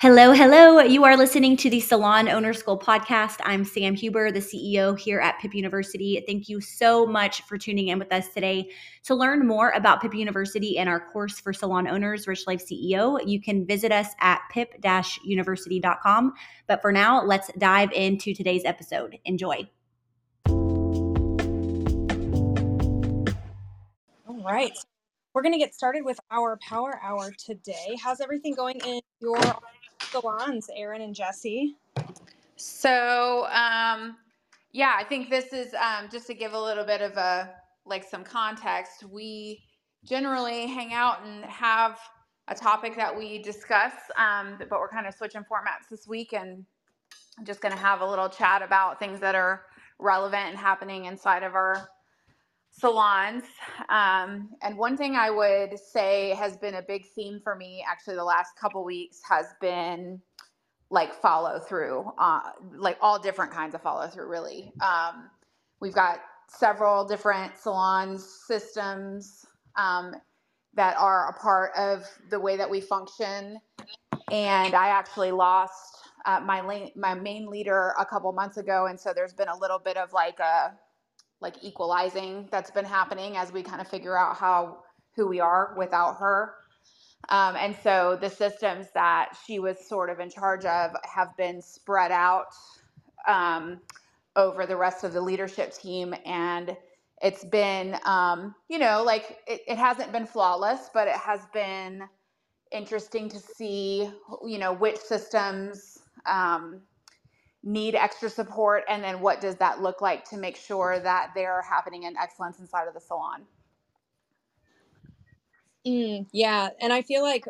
Hello, hello. You are listening to the Salon Owner School podcast. I'm Sam Huber, the CEO here at Pip University. Thank you so much for tuning in with us today. To learn more about Pip University and our course for salon owners, Rich Life CEO, you can visit us at pip-university.com. But for now, let's dive into today's episode. Enjoy. All right. We're going to get started with our power hour today. How's everything going in your salons, Erin and Jesse? So, um, yeah, I think this is um, just to give a little bit of a like some context. We generally hang out and have a topic that we discuss, um, but we're kind of switching formats this week and I'm just going to have a little chat about things that are relevant and happening inside of our salons. Um, and one thing I would say has been a big theme for me actually the last couple weeks has been like follow through, uh, like all different kinds of follow through, really. Um, we've got several different salons systems um, that are a part of the way that we function. And I actually lost uh, my la- my main leader a couple months ago, and so there's been a little bit of like a like equalizing that's been happening as we kind of figure out how who we are without her. Um, and so the systems that she was sort of in charge of have been spread out um, over the rest of the leadership team. And it's been, um, you know, like it, it hasn't been flawless, but it has been interesting to see, you know, which systems um, need extra support and then what does that look like to make sure that they're happening in excellence inside of the salon? Mm, yeah and i feel like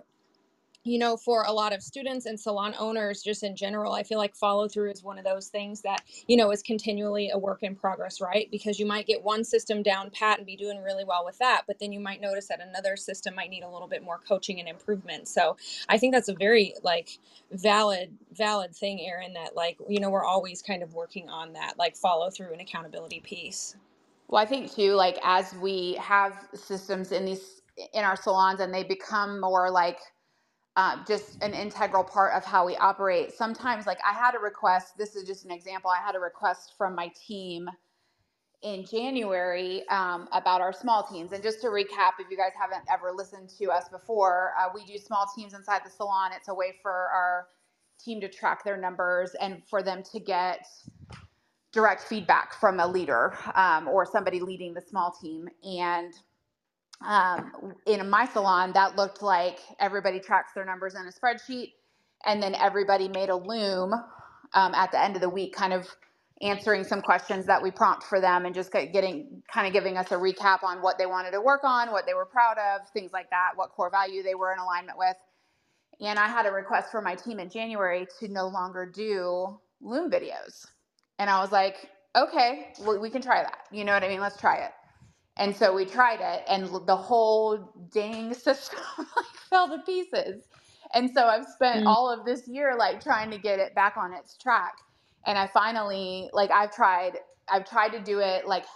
you know, for a lot of students and salon owners, just in general, I feel like follow through is one of those things that, you know, is continually a work in progress, right? Because you might get one system down pat and be doing really well with that, but then you might notice that another system might need a little bit more coaching and improvement. So I think that's a very, like, valid, valid thing, Erin, that, like, you know, we're always kind of working on that, like, follow through and accountability piece. Well, I think too, like, as we have systems in these, in our salons and they become more like, uh, just an integral part of how we operate. Sometimes, like I had a request, this is just an example, I had a request from my team in January um, about our small teams. And just to recap, if you guys haven't ever listened to us before, uh, we do small teams inside the salon. It's a way for our team to track their numbers and for them to get direct feedback from a leader um, or somebody leading the small team. And um, in my salon, that looked like everybody tracks their numbers in a spreadsheet, and then everybody made a loom um, at the end of the week, kind of answering some questions that we prompt for them, and just getting kind of giving us a recap on what they wanted to work on, what they were proud of, things like that, what core value they were in alignment with. And I had a request from my team in January to no longer do loom videos, and I was like, okay, well, we can try that. You know what I mean? Let's try it. And so we tried it, and the whole dang system like fell to pieces. And so I've spent mm. all of this year like trying to get it back on its track. And I finally like I've tried I've tried to do it like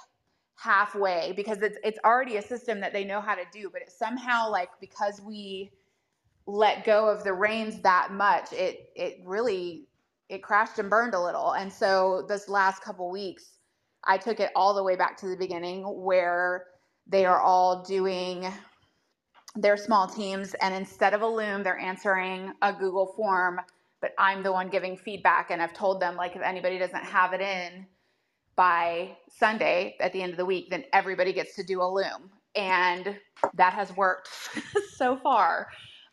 halfway because it's it's already a system that they know how to do, but it somehow like because we let go of the reins that much, it it really it crashed and burned a little. And so this last couple weeks I took it all the way back to the beginning where they are all doing their small teams and instead of a loom they're answering a google form but i'm the one giving feedback and i've told them like if anybody doesn't have it in by sunday at the end of the week then everybody gets to do a loom. And that has worked so far.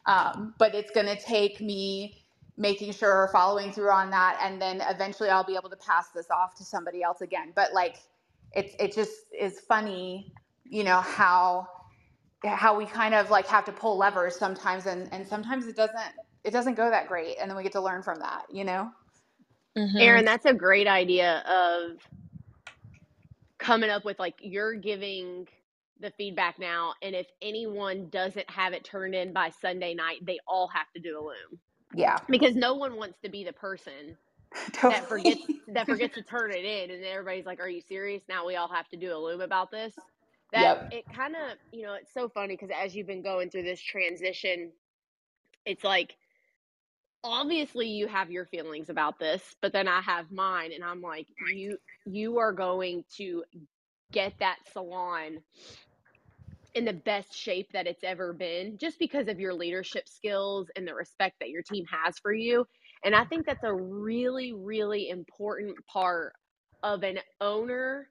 Um, but it's going to take me making sure or following through on that and then eventually I'll be able to pass this off to somebody else again. But like it's it just is funny you know how how we kind of like have to pull levers sometimes and and sometimes it doesn't it doesn't go that great and then we get to learn from that you know? Mm-hmm. Erin that's a great idea of coming up with like you're giving the feedback now and if anyone doesn't have it turned in by Sunday night they all have to do a loom yeah. Because no one wants to be the person totally. that forgets that forgets to turn it in and everybody's like, Are you serious? Now we all have to do a loom about this. That yep. it kind of you know, it's so funny because as you've been going through this transition, it's like obviously you have your feelings about this, but then I have mine and I'm like you you are going to get that salon in the best shape that it's ever been just because of your leadership skills and the respect that your team has for you. And I think that's a really really important part of an owner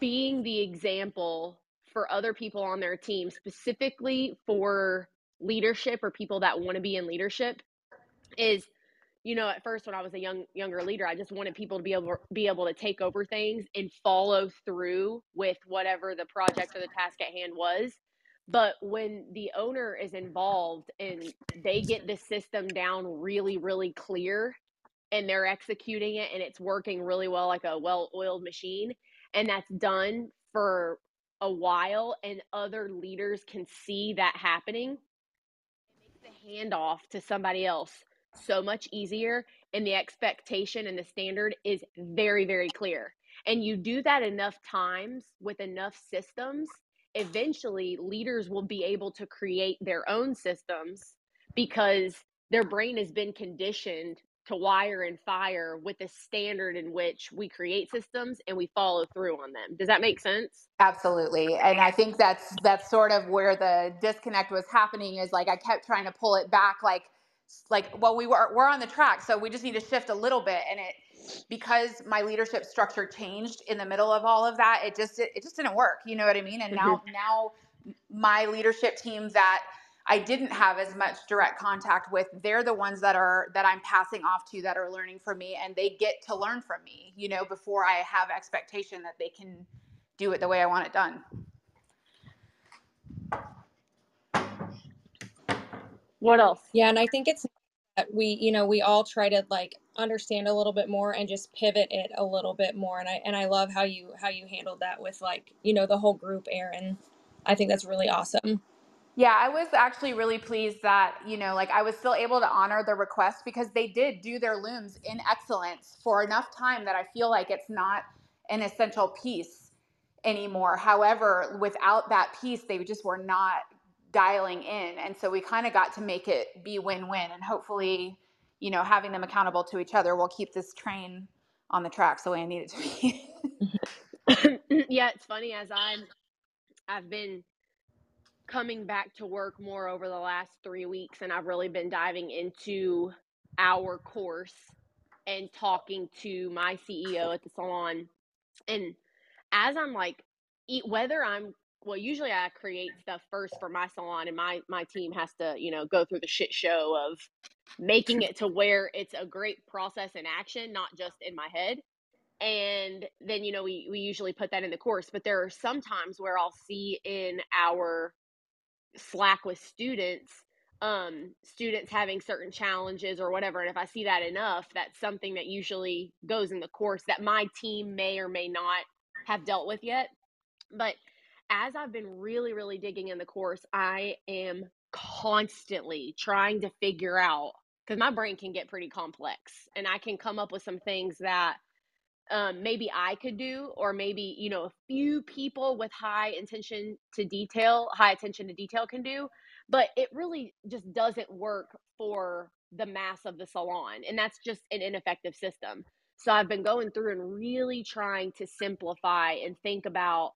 being the example for other people on their team, specifically for leadership or people that want to be in leadership, is you know at first when i was a young younger leader i just wanted people to be able be able to take over things and follow through with whatever the project or the task at hand was. But when the owner is involved and they get the system down really really clear and they're executing it and it's working really well like a well-oiled machine and that's done for a while and other leaders can see that happening the handoff to somebody else so much easier and the expectation and the standard is very very clear and you do that enough times with enough systems eventually leaders will be able to create their own systems because their brain has been conditioned to wire and fire with the standard in which we create systems and we follow through on them. Does that make sense? Absolutely. And I think that's that's sort of where the disconnect was happening is like I kept trying to pull it back like like well we were we're on the track so we just need to shift a little bit and it because my leadership structure changed in the middle of all of that it just it, it just didn't work you know what i mean and now mm-hmm. now my leadership team that I didn't have as much direct contact with, they're the ones that are that I'm passing off to that are learning from me and they get to learn from me, you know, before I have expectation that they can do it the way I want it done. What else? Yeah, and I think it's that we, you know, we all try to like understand a little bit more and just pivot it a little bit more. And I and I love how you how you handled that with like, you know, the whole group, Erin. I think that's really awesome. Yeah, I was actually really pleased that, you know, like I was still able to honor the request because they did do their looms in excellence for enough time that I feel like it's not an essential piece anymore. However, without that piece, they just were not dialing in. And so we kind of got to make it be win win. And hopefully, you know, having them accountable to each other will keep this train on the tracks the way I need it to be. yeah, it's funny as I'm, I've been coming back to work more over the last three weeks, and I've really been diving into our course and talking to my CEO at the salon. And as I'm like, whether I'm well, usually I create stuff first for my salon, and my my team has to, you know, go through the shit show of making it to where it's a great process in action, not just in my head. And then, you know, we we usually put that in the course, but there are some times where I'll see in our slack with students um students having certain challenges or whatever and if i see that enough that's something that usually goes in the course that my team may or may not have dealt with yet but as i've been really really digging in the course i am constantly trying to figure out because my brain can get pretty complex and i can come up with some things that um, maybe I could do, or maybe, you know, a few people with high attention to detail, high attention to detail can do, but it really just doesn't work for the mass of the salon. And that's just an ineffective system. So I've been going through and really trying to simplify and think about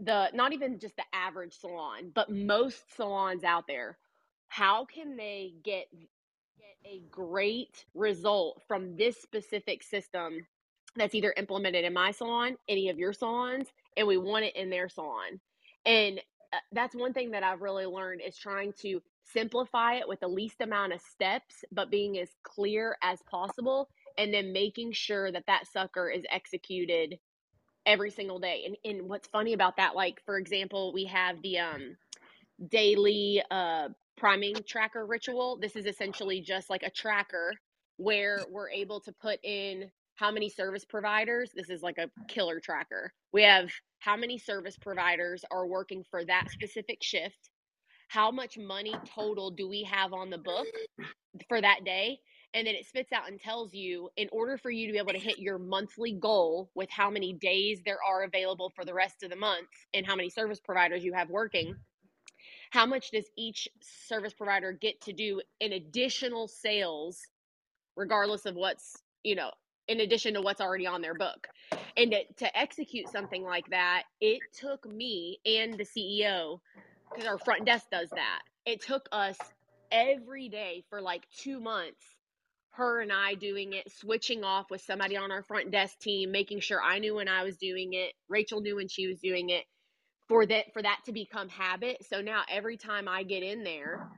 the not even just the average salon, but most salons out there. How can they get get a great result from this specific system that's either implemented in my salon, any of your salons, and we want it in their salon. And uh, that's one thing that I've really learned is trying to simplify it with the least amount of steps, but being as clear as possible, and then making sure that that sucker is executed every single day. And, and what's funny about that, like for example, we have the um, daily uh, priming tracker ritual. This is essentially just like a tracker where we're able to put in how many service providers this is like a killer tracker we have how many service providers are working for that specific shift how much money total do we have on the book for that day and then it spits out and tells you in order for you to be able to hit your monthly goal with how many days there are available for the rest of the month and how many service providers you have working how much does each service provider get to do in additional sales regardless of what's you know in addition to what's already on their book. And to, to execute something like that it took me and the ceo because our front desk does that. It took us every day for like two months her and I doing it, switching off with somebody on our front desk team, making sure I knew when I was doing it, Rachel knew when she was doing it, for that for that to become habit. So now every time I get in there,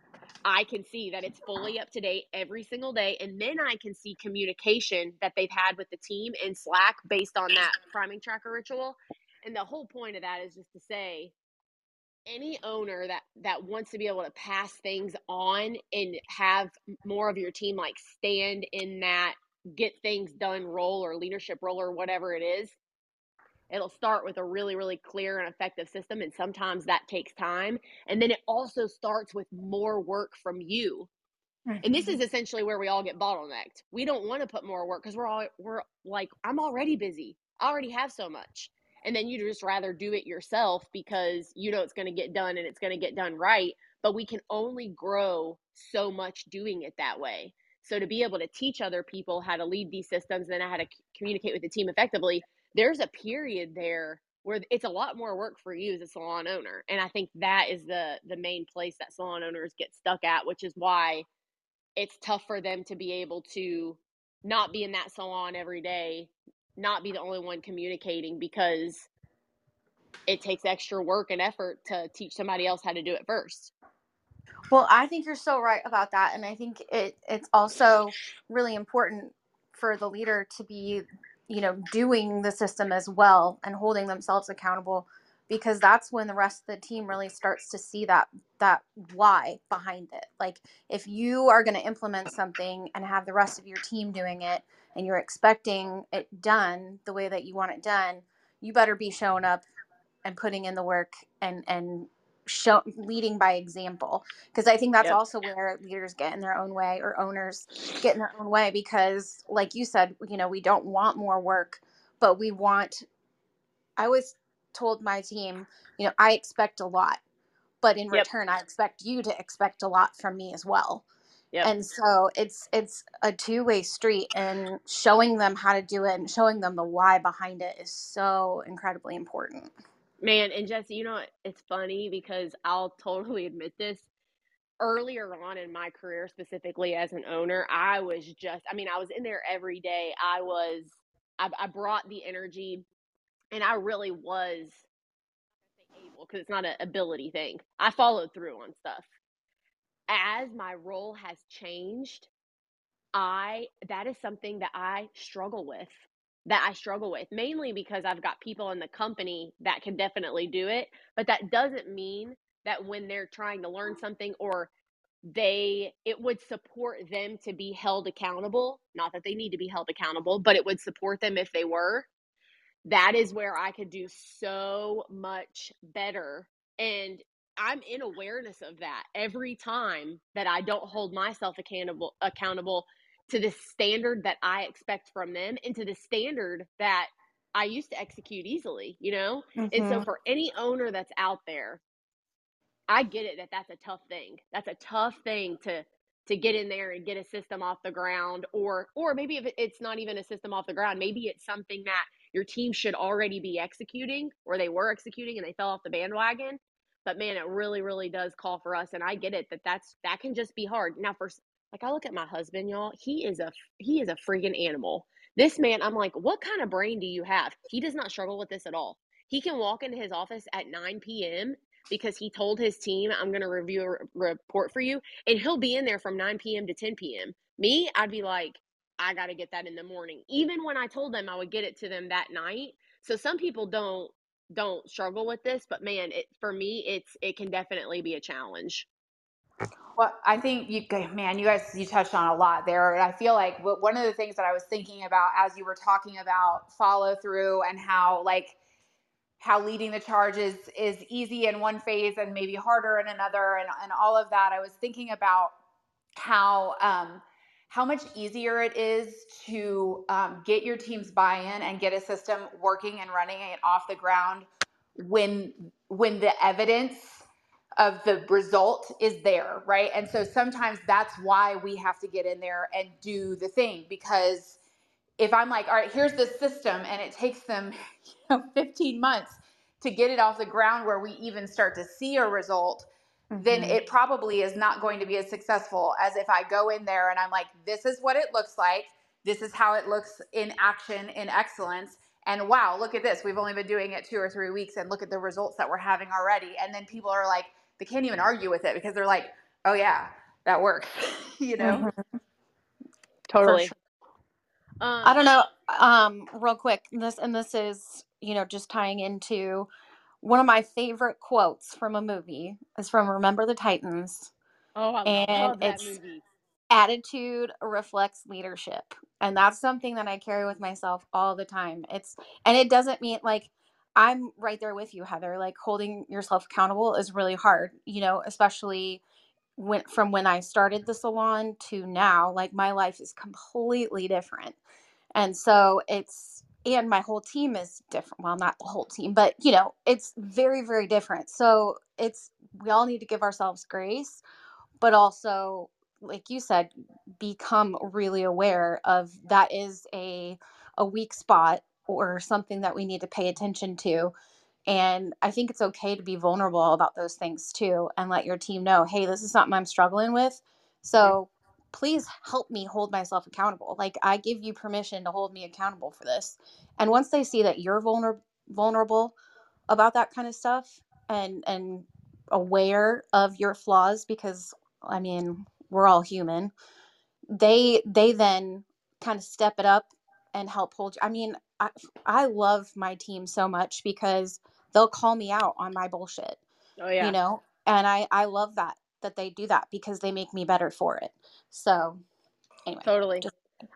I can see that it's fully up to date every single day, and then I can see communication that they've had with the team in Slack based on that priming tracker ritual. And the whole point of that is just to say any owner that that wants to be able to pass things on and have more of your team like stand in that get things done role or leadership role or whatever it is it'll start with a really really clear and effective system and sometimes that takes time and then it also starts with more work from you mm-hmm. and this is mm-hmm. essentially where we all get bottlenecked we don't want to put more work because we're all we're like i'm already busy i already have so much and then you just rather do it yourself because you know it's going to get done and it's going to get done right but we can only grow so much doing it that way. So to be able to teach other people how to lead these systems and how to communicate with the team effectively there's a period there where it's a lot more work for you as a salon owner and i think that is the the main place that salon owners get stuck at which is why it's tough for them to be able to not be in that salon every day not be the only one communicating because it takes extra work and effort to teach somebody else how to do it first. Well, I think you're so right about that and I think it it's also really important for the leader to be, you know, doing the system as well and holding themselves accountable because that's when the rest of the team really starts to see that that why behind it. Like if you are going to implement something and have the rest of your team doing it, and you're expecting it done the way that you want it done, you better be showing up and putting in the work and and show leading by example because i think that's yep. also where leaders get in their own way or owners get in their own way because like you said you know we don't want more work but we want i always told my team you know i expect a lot but in yep. return i expect you to expect a lot from me as well Yep. And so it's it's a two-way street and showing them how to do it and showing them the why behind it is so incredibly important. Man, and Jesse, you know, it's funny because I'll totally admit this. Earlier on in my career, specifically as an owner, I was just, I mean, I was in there every day. I was, I, I brought the energy and I really was able because it's not an ability thing. I followed through on stuff as my role has changed, I that is something that I struggle with. That I struggle with mainly because I've got people in the company that can definitely do it, but that doesn't mean that when they're trying to learn something or they it would support them to be held accountable, not that they need to be held accountable, but it would support them if they were. That is where I could do so much better and I'm in awareness of that every time that I don't hold myself accountable accountable to the standard that I expect from them and to the standard that I used to execute easily, you know? Mm-hmm. And so mm-hmm. for any owner that's out there, I get it that that's a tough thing. That's a tough thing to to get in there and get a system off the ground or or maybe if it's not even a system off the ground, maybe it's something that your team should already be executing or they were executing and they fell off the bandwagon but man it really really does call for us and i get it that that's that can just be hard. Now for like i look at my husband y'all he is a he is a freaking animal. This man i'm like what kind of brain do you have? He does not struggle with this at all. He can walk into his office at 9 p.m because he told his team i'm going to review a report for you and he'll be in there from 9 p.m to 10 p.m me i'd be like i got to get that in the morning. Even when i told them i would get it to them that night so some people don't don't struggle with this, but man, it for me it's it can definitely be a challenge. Well, I think you, man, you guys, you touched on a lot there. And I feel like one of the things that I was thinking about as you were talking about follow through and how, like, how leading the charge is, is easy in one phase and maybe harder in another, and, and all of that, I was thinking about how, um, how much easier it is to um, get your team's buy-in and get a system working and running it off the ground when when the evidence of the result is there, right? And so sometimes that's why we have to get in there and do the thing because if I'm like, all right, here's the system and it takes them, you know, 15 months to get it off the ground where we even start to see a result, mm-hmm. then it probably is not going to be as successful as if I go in there and I'm like, this is what it looks like. This is how it looks in action in excellence. And wow, look at this. We've only been doing it two or three weeks and look at the results that we're having already. And then people are like, they can't even argue with it because they're like, oh yeah, that works. you know? Mm-hmm. Totally. Sure. Um, I don't know. Um, real quick, this and this is, you know, just tying into one of my favorite quotes from a movie is from Remember the Titans. Oh, I and love that it's, movie attitude reflects leadership and that's something that i carry with myself all the time it's and it doesn't mean like i'm right there with you heather like holding yourself accountable is really hard you know especially when from when i started the salon to now like my life is completely different and so it's and my whole team is different. Well not the whole team but you know it's very very different. So it's we all need to give ourselves grace but also like you said become really aware of that is a a weak spot or something that we need to pay attention to. And i think it's okay to be vulnerable about those things too and let your team know hey this is something i'm struggling with. So please help me hold myself accountable. Like i give you permission to hold me accountable for this. And once they see that you're vulner- vulnerable about that kind of stuff and and aware of your flaws because i mean we're all human they they then kind of step it up and help hold you. i mean I, I love my team so much because they'll call me out on my bullshit oh yeah. you know? And i i love that that they do that because they make me better for it. So anyway totally.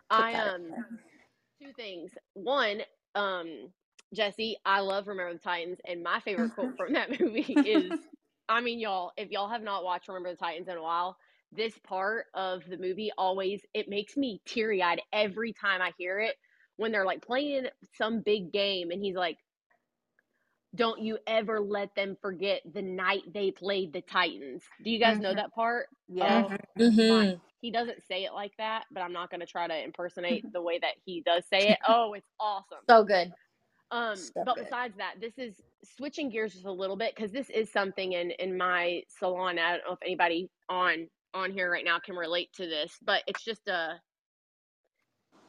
i um two things. One um jesse i love remember the titans and my favorite quote from that movie is i mean y'all if y'all have not watched remember the titans in a while this part of the movie always it makes me teary eyed every time I hear it when they're like playing some big game and he's like, Don't you ever let them forget the night they played the Titans. Do you guys mm-hmm. know that part? Yeah. Oh, mm-hmm. He doesn't say it like that, but I'm not gonna try to impersonate the way that he does say it. Oh, it's awesome. So good. Um, so but good. besides that, this is switching gears just a little bit because this is something in in my salon. I don't know if anybody on on here right now can relate to this, but it's just a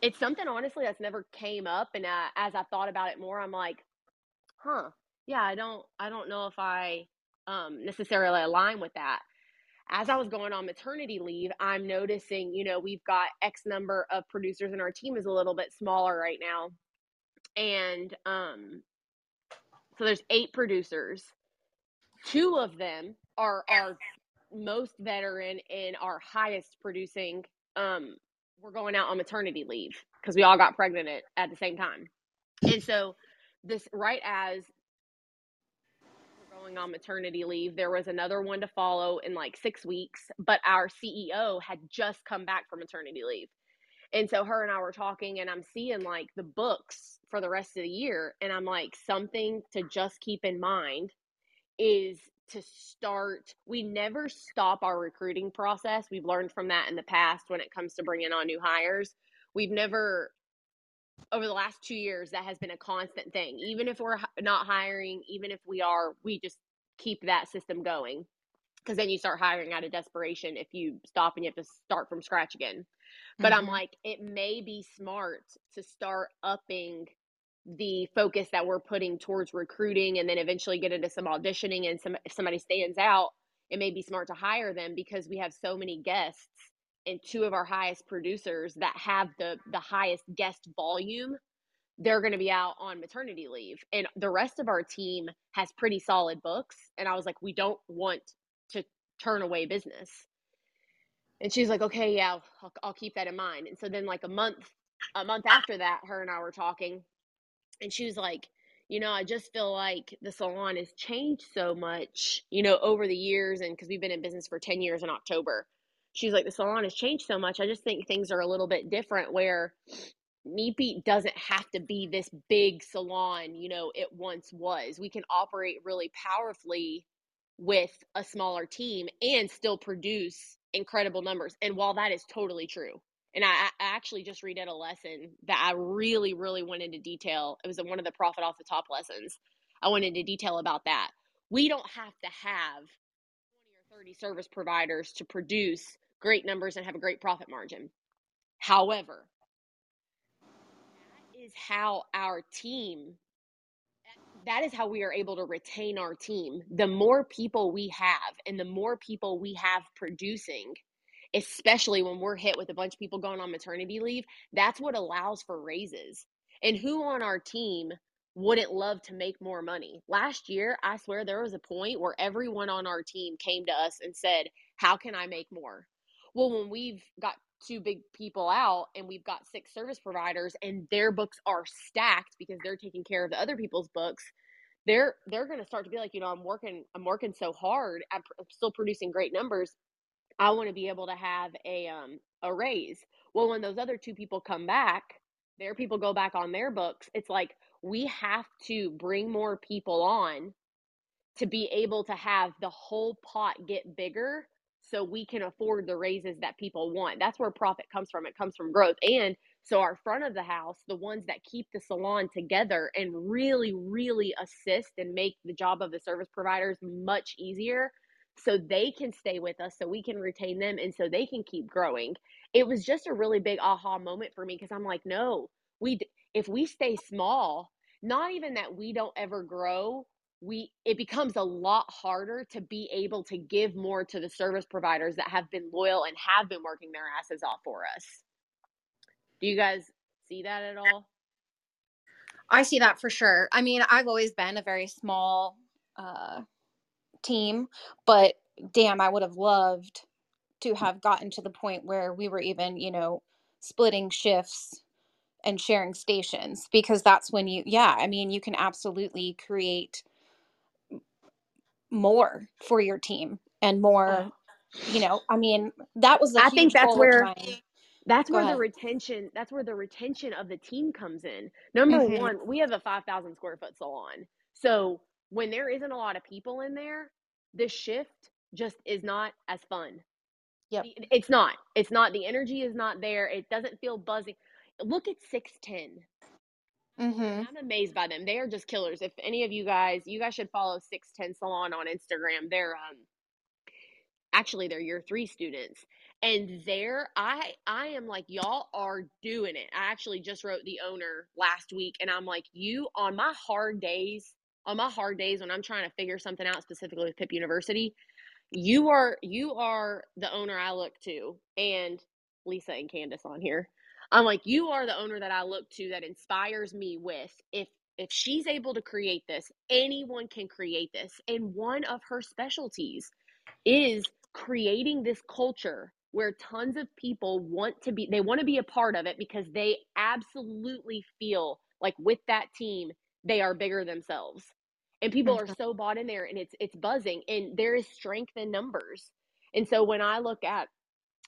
it's something honestly that's never came up and uh, as I thought about it more, I'm like, "Huh. Yeah, I don't I don't know if I um necessarily align with that." As I was going on maternity leave, I'm noticing, you know, we've got X number of producers and our team is a little bit smaller right now. And um so there's 8 producers. Two of them are our most veteran and our highest producing um we're going out on maternity leave because we all got pregnant at, the same time and so this right as going on maternity leave there was another one to follow in like six weeks but our ceo had just come back from maternity leave. And so her and i were talking and i'm seeing like the books for the rest of the year and i'm like something to just keep in mind is to start we never stop our recruiting process. We've learned from that in the past when it comes to bringing on new hires. We've never over the last two years that has been a constant thing even if we're not hiring even if we are we just keep that system going because then you start hiring out of desperation if you stop and you have to start from scratch again but mm-hmm. i'm like it may be smart to start upping the focus that we're putting towards recruiting and then eventually get into some auditioning and some if somebody stands out it may be smart to hire them because we have so many guests and two of our highest producers that have the the highest guest volume they're going to be out on maternity leave. And the rest of our team has pretty solid books. And i was like we don't want to turn away business. And she's like okay yeah I'll, I'll keep that in mind. And so then like a month a month after that her and i were talking and she was like you know i just feel like the salon has changed so much you know over the years and because we've been in business for 10 years in october she's like the salon has changed so much i just think things are a little bit different where Meat Beat doesn't have to be this big salon, you know, it once was. We can operate really powerfully with a smaller team and still produce incredible numbers. And while that is totally true, and I, I actually just redid a lesson that I really, really went into detail. It was one of the profit off the top lessons. I went into detail about that. We don't have to have 20 or 30 service providers to produce great numbers and have a great profit margin. However, that is how our team that is how we are able to retain our team. The more people we have and the more people we have producing, especially when we're hit with a bunch of people going on maternity leave, that's what allows for raises. And who on our team wouldn't love to make more money? Last year, I swear there was a point where everyone on our team came to us and said, How can I make more? Well, when we've got two big people out and we've got six service providers and their books are stacked because they're taking care of the other people's books, they're they're going to start to be like, you know, I'm working I'm working so hard, I'm still producing great numbers I want to be able to have a um a raise. Well, when those other two people come back, their people go back on their books. It's like we have to bring more people on to be able to have the whole pot get bigger so we can afford the raises that people want. That's where profit comes from. It comes from growth. And so our front of the house, the ones that keep the salon together and really, really assist and make the job of the service providers much easier, so they can stay with us, so we can retain them, and so they can keep growing. It was just a really big aha moment for me because I'm like, no, we if we stay small, not even that we don't ever grow, we it becomes a lot harder to be able to give more to the service providers that have been loyal and have been working their asses off for us. Do you guys see that at all? I see that for sure. I mean, I've always been a very small uh team, but damn, I would have loved to have gotten to the point where we were even, you know, splitting shifts and sharing stations because that's when you, yeah, I mean, you can absolutely create more for your team and more, you know, I mean, that was the I think that's where that's where ahead. the retention that's where the retention of the team comes in. Number mm-hmm. 1, we have a 5000 square foot salon. So when there isn't a lot of people in there, the shift just is not as fun. Yep. It's not. It's not. The energy is not there. It doesn't feel buzzing. Look at 610. Mm-hmm. I'm amazed by them. They are just killers. If any of you guys, you guys should follow 610 Salon on Instagram. They're um actually they're year three students. And there I I am like, y'all are doing it. I actually just wrote the owner last week and I'm like, you on my hard days, on my hard days when I'm trying to figure something out specifically with Pip University, you are you are the owner I look to and Lisa and Candace on here. I'm like, you are the owner that I look to that inspires me with if if she's able to create this, anyone can create this. And one of her specialties is creating this culture where tons of people want to be they want to be a part of it because they absolutely feel like with that team they are bigger themselves and people are mm-hmm. so bought in there and it's it's buzzing and there is strength in numbers and so when i look at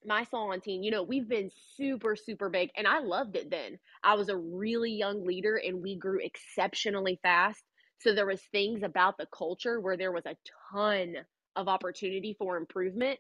my salon team you know we've been super super big and i loved it then i was a really young leader and we grew exceptionally fast so there was things about the culture where there was a ton of opportunity for improvement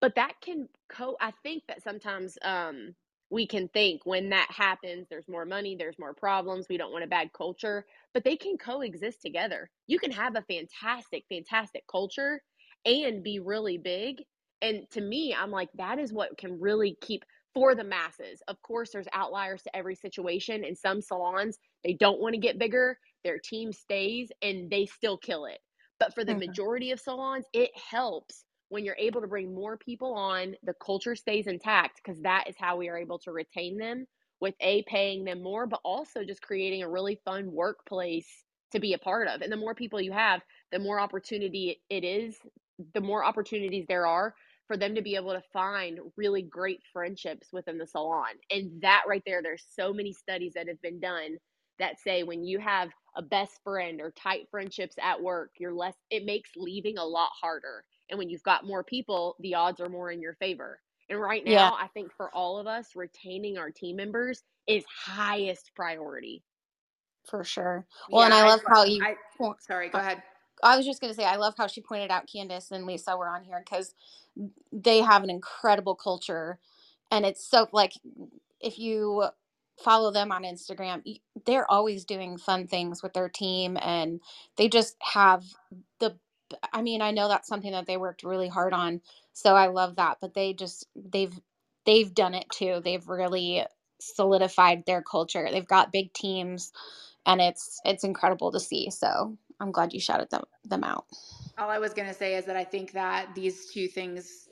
but that can co i think that sometimes um we can think when that happens, there's more money, there's more problems, we don't want a bad culture, but they can coexist together. You can have a fantastic, fantastic culture and be really big. And to me, I'm like, that is what can really keep for the masses. Of course, there's outliers to every situation. In some salons, they don't want to get bigger, their team stays and they still kill it. But for the mm-hmm. majority of salons, it helps when you're able to bring more people on, the culture stays intact because that is how we are able to retain them with a paying them more, but also just creating a really fun workplace to be a part of. And the more people you have, the more opportunity it is, the more opportunities there are for them to be able to find really great friendships within the salon. And that right there, there's so many studies that have been done that say when you have a best friend or tight friendships at work, you're less, it makes leaving a lot harder and when you've got more people, the odds are more in your favor. And right now, yeah. I think for all of us, retaining our team members is highest priority. For sure. Well, yeah, and I, I love how you. I, sorry, go ahead. I was just going to say, I love how she pointed out Candace and Lisa were on here because they have an incredible culture. And it's so like, if you follow them on Instagram, they're always doing fun things with their team and they just have the, I mean, I know that's something that they worked really hard on. So I love that. But they just, they've, they've done it too. They've really solidified their culture. They've got big teams and it's, it's incredible to see. So I'm glad you shouted them them out. All I was going to say is that I think that these two things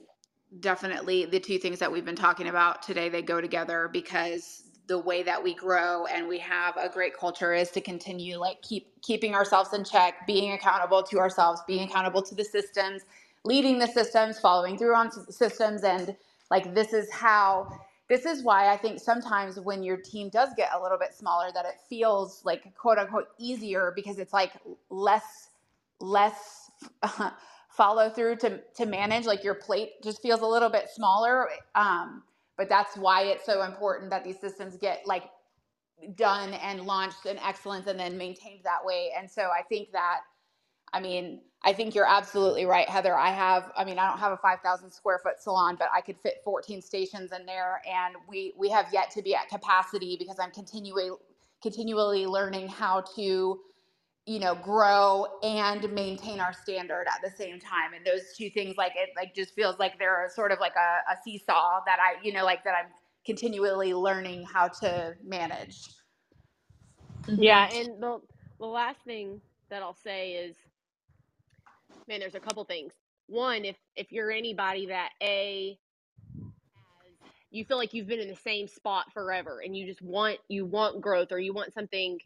definitely the two things that we've been talking about today they go together because the way that we grow and we have a great culture is to continue like keep keeping ourselves in check being accountable to ourselves being accountable to the systems leading the systems following through on systems and like this is how this is why I think sometimes when your team does get a little bit smaller, that it feels like quote unquote easier because it's like less less follow through to to manage. Like your plate just feels a little bit smaller. Um, but that's why it's so important that these systems get like done and launched in excellence and then maintained that way. And so I think that I mean, I think you're absolutely right, Heather. I have, I mean, I don't have a 5,000 square foot salon, but I could fit 14 stations in there, and we we have yet to be at capacity because I'm continually continually learning how to, you know, grow and maintain our standard at the same time. And those two things, like it, like just feels like they're sort of like a, a seesaw that I, you know, like that I'm continually learning how to manage. Yeah, and the the last thing that I'll say is man, there's a couple things. One, if if you're anybody that a you feel like you've been in the same spot forever and you just want you want growth or you want something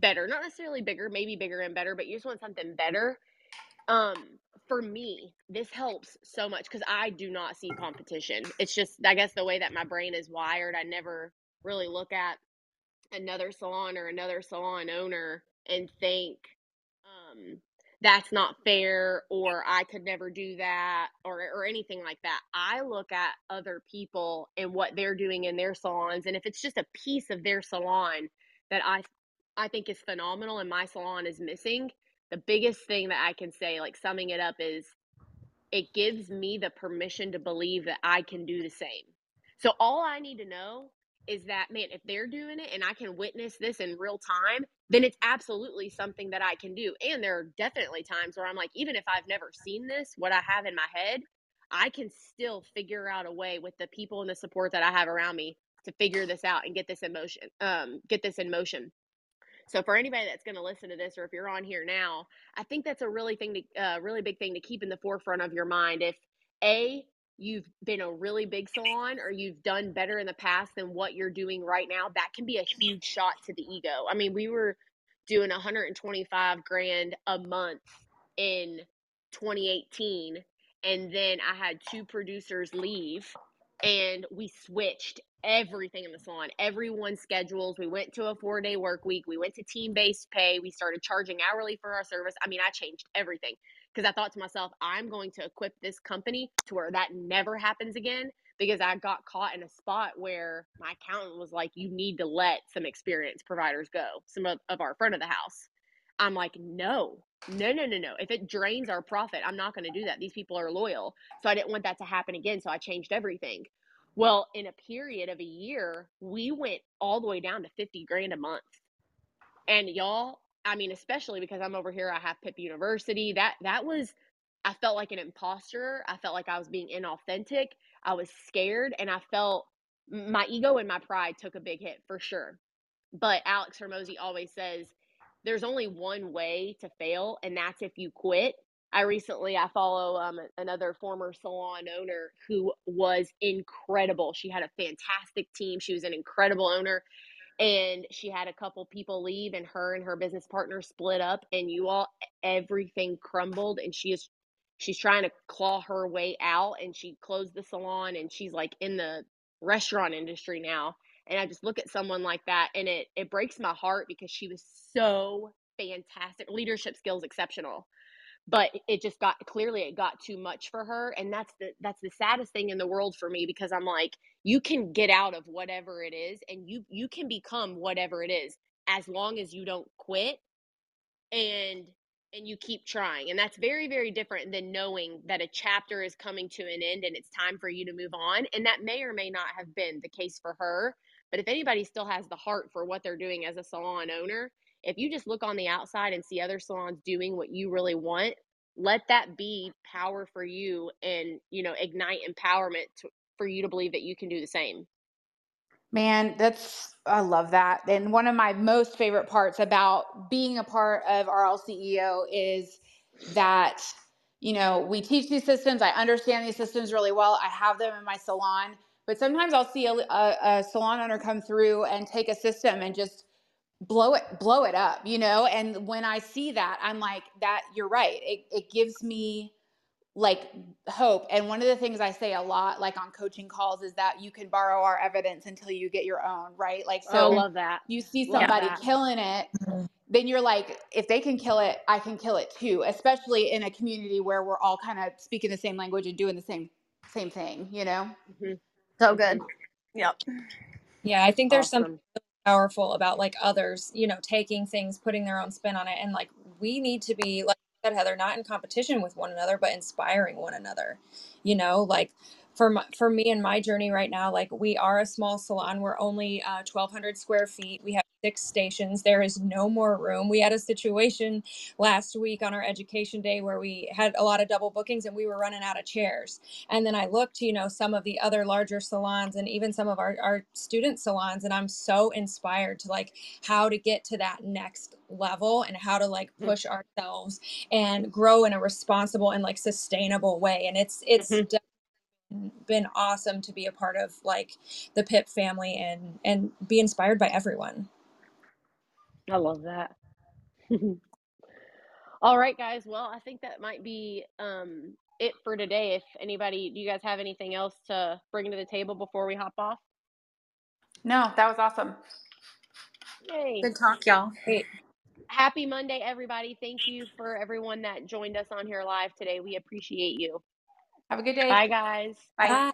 better, not necessarily bigger, maybe bigger and better, but you just want something better. Um, for me, this helps so much because I do not see competition. It's just, I guess, the way that my brain is wired. I never really look at another salon or another salon owner and think, um, that's not fair or I could never do that or or anything like that. I look at other people and what they're doing in their salons and if it's just a piece of their salon that I I think is phenomenal and my salon is missing, the biggest thing that I can say like summing it up is it gives me the permission to believe that I can do the same. So all I need to know is that man if they're doing it and i can witness this in real time then it's absolutely something that i can do. And there are definitely times where i'm like even if i've never seen this what i have in my head i can still figure out a way with the people and the support that i have around me to figure this out and get this in motion um, get this in motion. So for anybody that's going to listen to this or if you're on here now i think that's a really thing to uh, really big thing to keep in the forefront of your mind. If a you've been a really big salon or you've done better in the past than what you're doing right now, that can be a huge shot to the ego. I mean, we were doing 125 grand a month in 2018 and then I had two producers leave and we switched everything in the salon, everyone's schedules. We went to a four day work week. We went to team based pay. We started charging hourly for our service. I mean, I changed everything because I thought to myself, I'm going to equip this company to where that never happens again because I got caught in a spot where my accountant was like, you need to let some experienced providers go, some of, of our front of the house. I'm like, no, no, no, no, no. If it drains our profit, I'm not going to do that. These people are loyal. So I didn't want that to happen again. So I changed everything. Well, in a period of a year, we went all the way down to 50 grand a month. And y'all, I mean, especially because I'm over here, I have Pip University. That that was I felt like an imposter. I felt like I was being inauthentic. I was scared and I felt my ego and my pride took a big hit for sure. But Alex Hormozi always says there's only one way to fail, and that's if you quit. I recently I follow um, another former salon owner who was incredible. She had a fantastic team. She was an incredible owner, and she had a couple people leave and her and her business partner split up and you all everything crumbled and she is she's trying to claw her way out and she closed the salon and she's like in the restaurant industry now and i just look at someone like that and it it breaks my heart because she was so fantastic leadership skills exceptional but it just got clearly it got too much for her and that's the that's the saddest thing in the world for me because i'm like you can get out of whatever it is and you you can become whatever it is as long as you don't quit and and you keep trying. And that's very, very different than knowing that a chapter is coming to an end and it's time for you to move on. And that may or may not have been the case for her. But if anybody still has the heart for what they're doing as a salon owner, if you just look on the outside and see other salons doing what you really want, let that be power for you and, you know, ignite empowerment to, for you to believe that you can do the same. Man, that's I love that. And one of my most favorite parts about being a part of RL CEO is that you know we teach these systems. I understand these systems really well. I have them in my salon, but sometimes I'll see a, a, a salon owner come through and take a system and just blow it blow it up you know and when i see that i'm like that you're right it, it gives me like hope and one of the things i say a lot like on coaching calls is that you can borrow our evidence until you get your own right like so oh, love that you see somebody killing it mm-hmm. then you're like if they can kill it i can kill it too especially in a community where we're all kind of speaking the same language and doing the same same thing you know mm-hmm. so good yep yeah i think there's awesome. something powerful about like others you know taking things putting their own spin on it and like we need to be like said, Heather, not in competition with one another, but inspiring one another. You know, like for my, for me and my journey right now, like we are a small salon. We're only uh, 1,200 square feet. We have six stations. There is no more room. We had a situation last week on our education day where we had a lot of double bookings and we were running out of chairs. And then I looked, you know, some of the other larger salons and even some of our, our student salons. And I'm so inspired to like how to get to that next level and how to like mm. push mm-hmm. ourselves and grow in a responsible and like sustainable way. And it's, it's, mm-hmm been awesome to be a part of like the Pip family and and be inspired by everyone. I love that. All right, guys. Well, I think that might be um, it for today. If anybody, do you guys have anything else to bring to the table before we hop off? No, that was awesome. Yay. Good talk, y'all. Great. Happy Monday, everybody. Thank you for everyone that joined us on here live today. We appreciate you. Have a good day. Bye, guys. Bye. Bye.